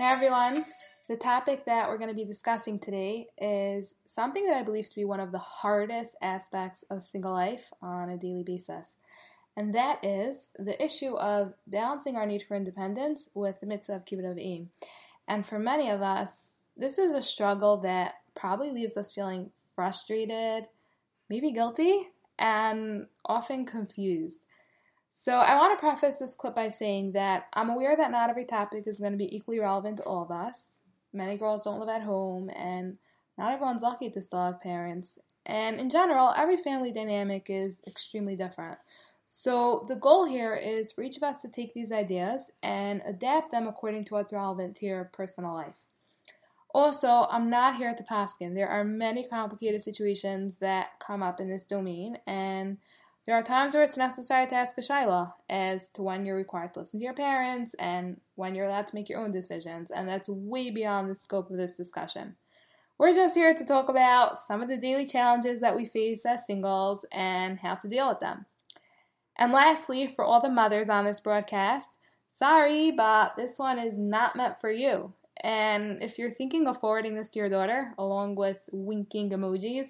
Hey everyone! The topic that we're going to be discussing today is something that I believe to be one of the hardest aspects of single life on a daily basis. And that is the issue of balancing our need for independence with the mitzvah of kibbud av And for many of us, this is a struggle that probably leaves us feeling frustrated, maybe guilty, and often confused. So, I want to preface this clip by saying that I'm aware that not every topic is going to be equally relevant to all of us. Many girls don't live at home, and not everyone's lucky to still have parents. And in general, every family dynamic is extremely different. So, the goal here is for each of us to take these ideas and adapt them according to what's relevant to your personal life. Also, I'm not here to paskin. There are many complicated situations that come up in this domain, and there are times where it's necessary to ask a shaila as to when you're required to listen to your parents and when you're allowed to make your own decisions, and that's way beyond the scope of this discussion. We're just here to talk about some of the daily challenges that we face as singles and how to deal with them. And lastly, for all the mothers on this broadcast, sorry, but this one is not meant for you. And if you're thinking of forwarding this to your daughter, along with winking emojis,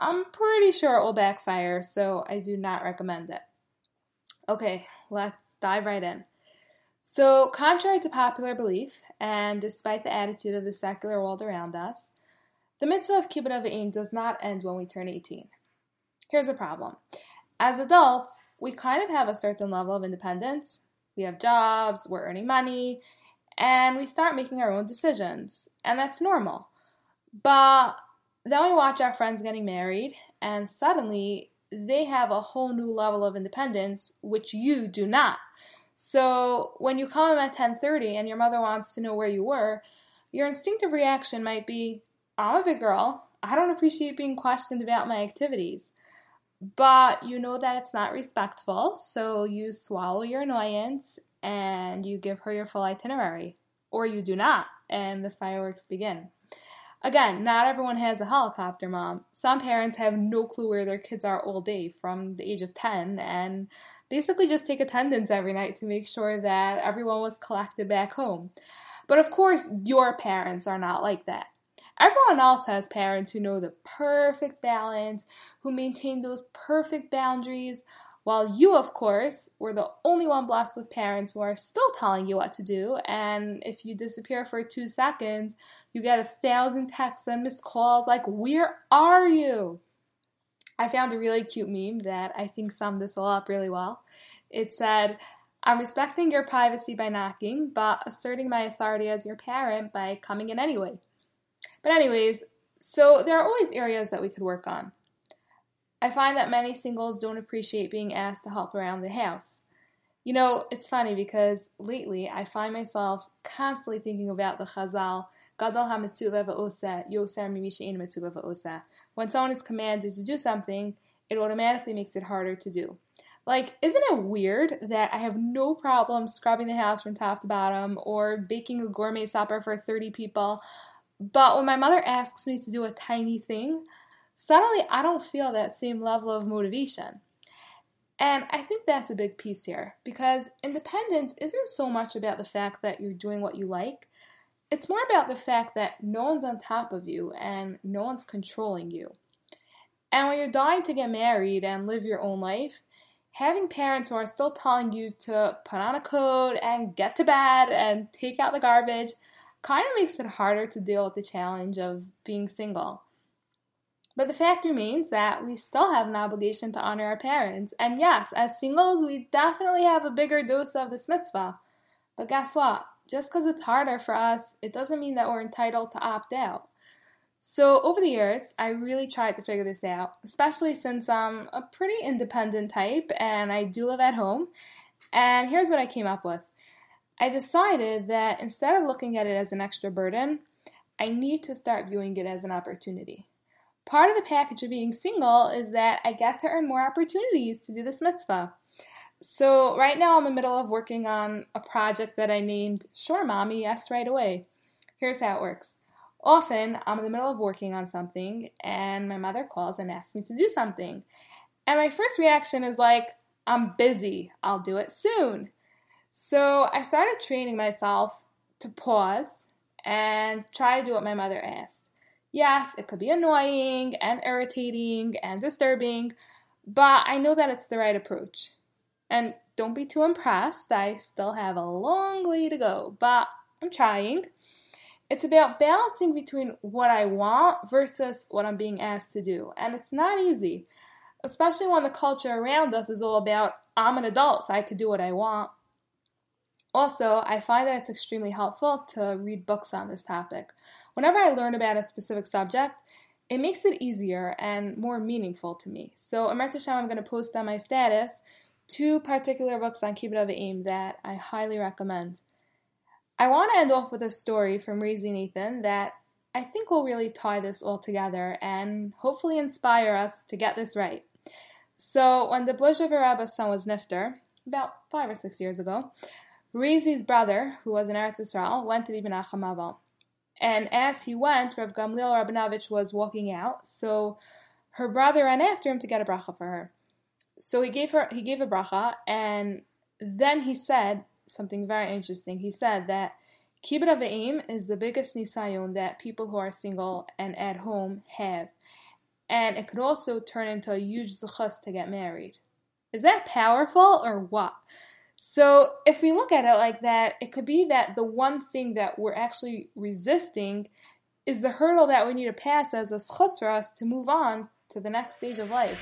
I'm pretty sure it will backfire, so I do not recommend it. Okay, let's dive right in. So, contrary to popular belief, and despite the attitude of the secular world around us, the mitzvah of kibbud av does not end when we turn 18. Here's a problem. As adults, we kind of have a certain level of independence. We have jobs, we're earning money, and we start making our own decisions, and that's normal. But then we watch our friends getting married, and suddenly they have a whole new level of independence, which you do not. So when you come home at 10:30 and your mother wants to know where you were, your instinctive reaction might be, "I'm a big girl. I don't appreciate being questioned about my activities." But you know that it's not respectful, so you swallow your annoyance and you give her your full itinerary. Or you do not, and the fireworks begin. Again, not everyone has a helicopter mom. Some parents have no clue where their kids are all day from the age of 10 and basically just take attendance every night to make sure that everyone was collected back home. But of course, your parents are not like that. Everyone else has parents who know the perfect balance, who maintain those perfect boundaries, while you, of course, were the only one blessed with parents who are still telling you what to do, and if you disappear for two seconds, you get a thousand texts and missed calls like, Where are you? I found a really cute meme that I think summed this all up really well. It said, I'm respecting your privacy by knocking, but asserting my authority as your parent by coming in anyway. But, anyways, so there are always areas that we could work on. I find that many singles don't appreciate being asked to help around the house. You know, it's funny because lately I find myself constantly thinking about the Chazal, Gadol HaMetzuvah V'Oseh, Yoser Mimisha Metzuvah V'Oseh. When someone is commanded to do something, it automatically makes it harder to do. Like, isn't it weird that I have no problem scrubbing the house from top to bottom or baking a gourmet supper for 30 people, but when my mother asks me to do a tiny thing, suddenly I don't feel that same level of motivation. And I think that's a big piece here because independence isn't so much about the fact that you're doing what you like, it's more about the fact that no one's on top of you and no one's controlling you. And when you're dying to get married and live your own life, having parents who are still telling you to put on a coat and get to bed and take out the garbage kind of makes it harder to deal with the challenge of being single. But the fact remains that we still have an obligation to honor our parents. And yes, as singles, we definitely have a bigger dose of this mitzvah. But guess what? Just because it's harder for us, it doesn't mean that we're entitled to opt out. So, over the years, I really tried to figure this out, especially since I'm a pretty independent type and I do live at home. And here's what I came up with I decided that instead of looking at it as an extra burden, I need to start viewing it as an opportunity. Part of the package of being single is that I get to earn more opportunities to do this mitzvah. So, right now, I'm in the middle of working on a project that I named Sure Mommy, Yes Right Away. Here's how it works. Often, I'm in the middle of working on something, and my mother calls and asks me to do something. And my first reaction is like, I'm busy, I'll do it soon. So, I started training myself to pause and try to do what my mother asked. Yes, it could be annoying and irritating and disturbing, but I know that it's the right approach. And don't be too impressed, I still have a long way to go, but I'm trying. It's about balancing between what I want versus what I'm being asked to do, and it's not easy, especially when the culture around us is all about I'm an adult, so I could do what I want. Also, I find that it's extremely helpful to read books on this topic. Whenever I learn about a specific subject, it makes it easier and more meaningful to me. So, Emet Hashem, I'm going to post on my status two particular books on Kibbud Avim that I highly recommend. I want to end off with a story from Raising Nathan that I think will really tie this all together and hopefully inspire us to get this right. So, when the Blizhever Rebbe's son was Nifter, about five or six years ago, Rizi's brother, who was in Eretz Israel, went to be Menachem Aval. And as he went, Rav Gamliel Rabinovich was walking out, so her brother ran after him to get a bracha for her. So he gave her he gave a bracha, and then he said something very interesting. He said that Kibbud Avim is the biggest nisayon that people who are single and at home have, and it could also turn into a huge zechus to get married. Is that powerful or what? So, if we look at it like that, it could be that the one thing that we're actually resisting is the hurdle that we need to pass as a zechus for us to move on to the next stage of life.